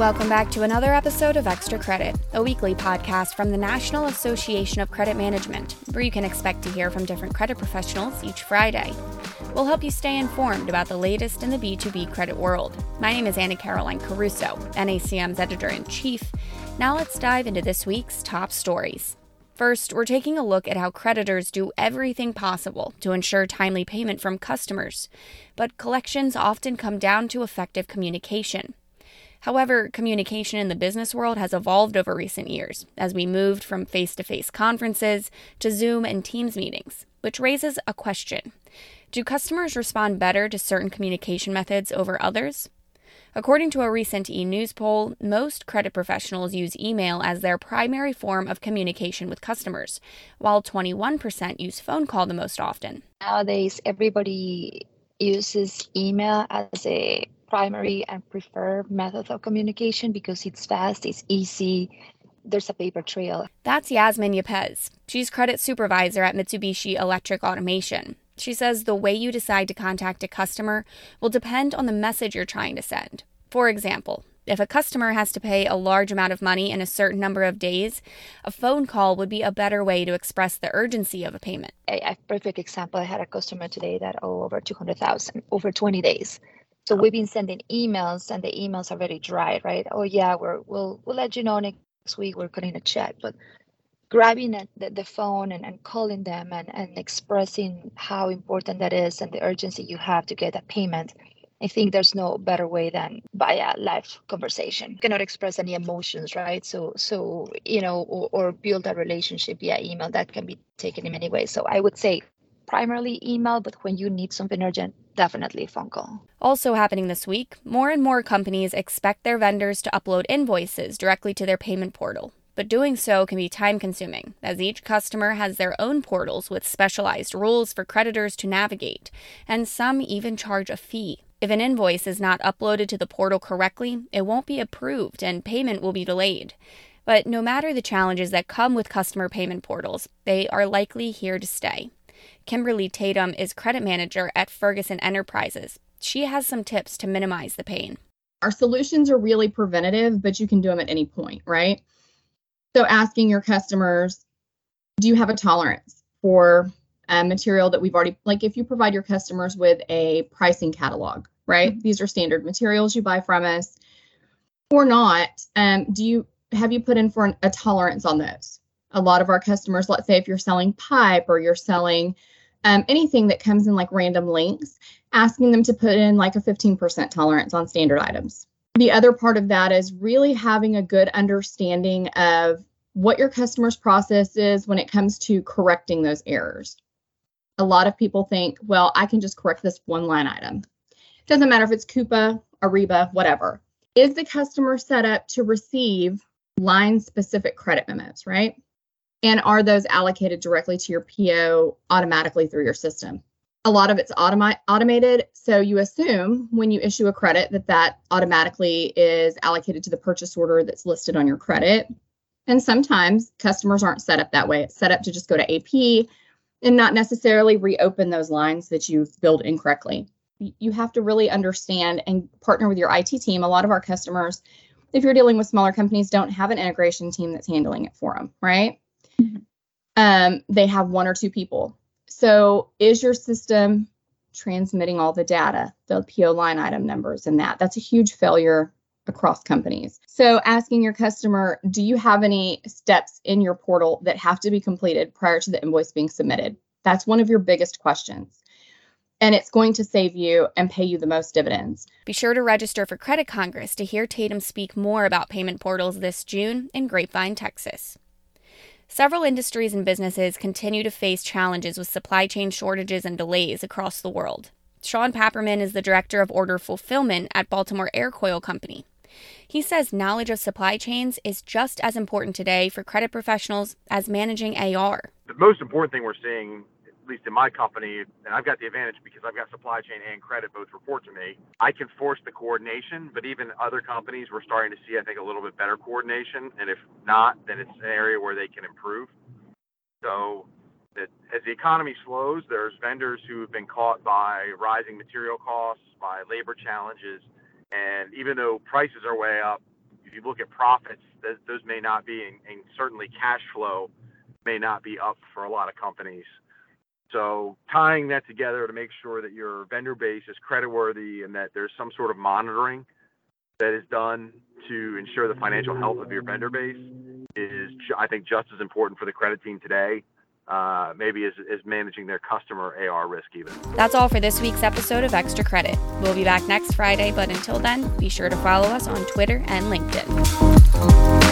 Welcome back to another episode of Extra Credit, a weekly podcast from the National Association of Credit Management, where you can expect to hear from different credit professionals each Friday. We'll help you stay informed about the latest in the B2B credit world. My name is Anna Caroline Caruso, NACM's editor in chief. Now let's dive into this week's top stories. First, we're taking a look at how creditors do everything possible to ensure timely payment from customers, but collections often come down to effective communication. However, communication in the business world has evolved over recent years as we moved from face to face conferences to Zoom and Teams meetings, which raises a question Do customers respond better to certain communication methods over others? According to a recent e news poll, most credit professionals use email as their primary form of communication with customers, while 21% use phone call the most often. Nowadays, everybody uses email as a primary and preferred method of communication because it's fast, it's easy, there's a paper trail. That's Yasmin Yepes. She's credit supervisor at Mitsubishi Electric Automation. She says the way you decide to contact a customer will depend on the message you're trying to send. For example, if a customer has to pay a large amount of money in a certain number of days, a phone call would be a better way to express the urgency of a payment. A, a perfect example I had a customer today that owed over 200,000 over 20 days. So we've been sending emails and the emails are very dry, right? Oh yeah, we're, we'll we'll let you know next week. We're cutting a check, but grabbing the, the phone and, and calling them and, and expressing how important that is and the urgency you have to get a payment i think there's no better way than by a live conversation you cannot express any emotions right so so you know or, or build a relationship via email that can be taken in many ways so i would say primarily email but when you need something urgent definitely call. Also happening this week, more and more companies expect their vendors to upload invoices directly to their payment portal but doing so can be time consuming, as each customer has their own portals with specialized rules for creditors to navigate, and some even charge a fee. If an invoice is not uploaded to the portal correctly, it won't be approved and payment will be delayed. But no matter the challenges that come with customer payment portals, they are likely here to stay. Kimberly Tatum is credit manager at Ferguson Enterprises. She has some tips to minimize the pain. Our solutions are really preventative, but you can do them at any point, right? So asking your customers, do you have a tolerance for a material that we've already like if you provide your customers with a pricing catalog, right? Mm-hmm. These are standard materials you buy from us or not. Um, do you have you put in for an, a tolerance on those? A lot of our customers, let's say if you're selling pipe or you're selling um, anything that comes in like random links, asking them to put in like a 15% tolerance on standard items the other part of that is really having a good understanding of what your customer's process is when it comes to correcting those errors. A lot of people think, well, I can just correct this one line item. It doesn't matter if it's Coupa, Ariba, whatever. Is the customer set up to receive line specific credit memos, right? And are those allocated directly to your PO automatically through your system? a lot of it's automi- automated. So you assume when you issue a credit that that automatically is allocated to the purchase order that's listed on your credit. And sometimes customers aren't set up that way. It's set up to just go to ap and not necessarily reopen those lines that you've billed incorrectly. You have to really understand and partner with your it team. A lot of our customers if you're dealing with smaller companies don't have an integration team that's handling it for them right. Um, they have one or two people so is your system transmitting all the data, the PO line item numbers and that? That's a huge failure across companies. So asking your customer, do you have any steps in your portal that have to be completed prior to the invoice being submitted? That's one of your biggest questions. And it's going to save you and pay you the most dividends. Be sure to register for Credit Congress to hear Tatum speak more about payment portals this June in Grapevine, Texas. Several industries and businesses continue to face challenges with supply chain shortages and delays across the world. Sean Papperman is the director of order fulfillment at Baltimore Aircoil Company. He says knowledge of supply chains is just as important today for credit professionals as managing AR. The most important thing we're seeing least in my company, and I've got the advantage because I've got supply chain and credit both report to me. I can force the coordination, but even other companies, we're starting to see, I think, a little bit better coordination. And if not, then it's an area where they can improve. So that as the economy slows, there's vendors who have been caught by rising material costs, by labor challenges, and even though prices are way up, if you look at profits, th- those may not be, and, and certainly cash flow may not be up for a lot of companies. So tying that together to make sure that your vendor base is creditworthy and that there's some sort of monitoring that is done to ensure the financial health of your vendor base is, I think, just as important for the credit team today. Uh, maybe as, as managing their customer AR risk even. That's all for this week's episode of Extra Credit. We'll be back next Friday, but until then, be sure to follow us on Twitter and LinkedIn.